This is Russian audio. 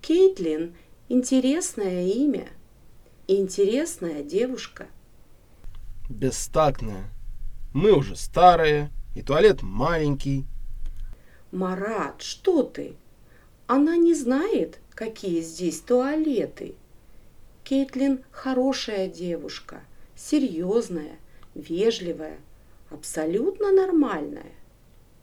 Кейтлин – интересное имя. Интересная девушка. Бестактная. Мы уже старые, и туалет маленький. Марат, что ты? Она не знает, какие здесь туалеты. Кейтлин хорошая девушка, серьезная, вежливая, абсолютно нормальная.